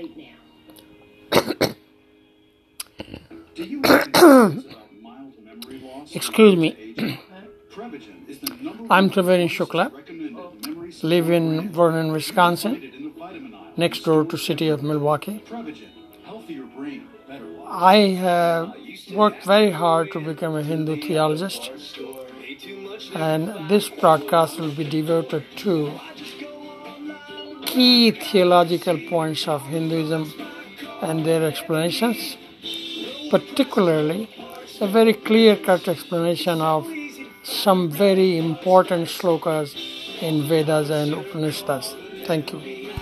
right now. Do you have any questions about mild memory loss? Excuse me. Prevagen is the number I'm one Shukla, recommended oh. live in Vernon, Wisconsin, cited in the vitamin aisle. next door to city of Milwaukee. Prevagen, healthier brain, better life. I have worked very hard to become a Hindu theologist, and this broadcast will be devoted to key theological points of Hinduism and their explanations, particularly a very clear cut explanation of some very important slokas in Vedas and Upanishads. Thank you.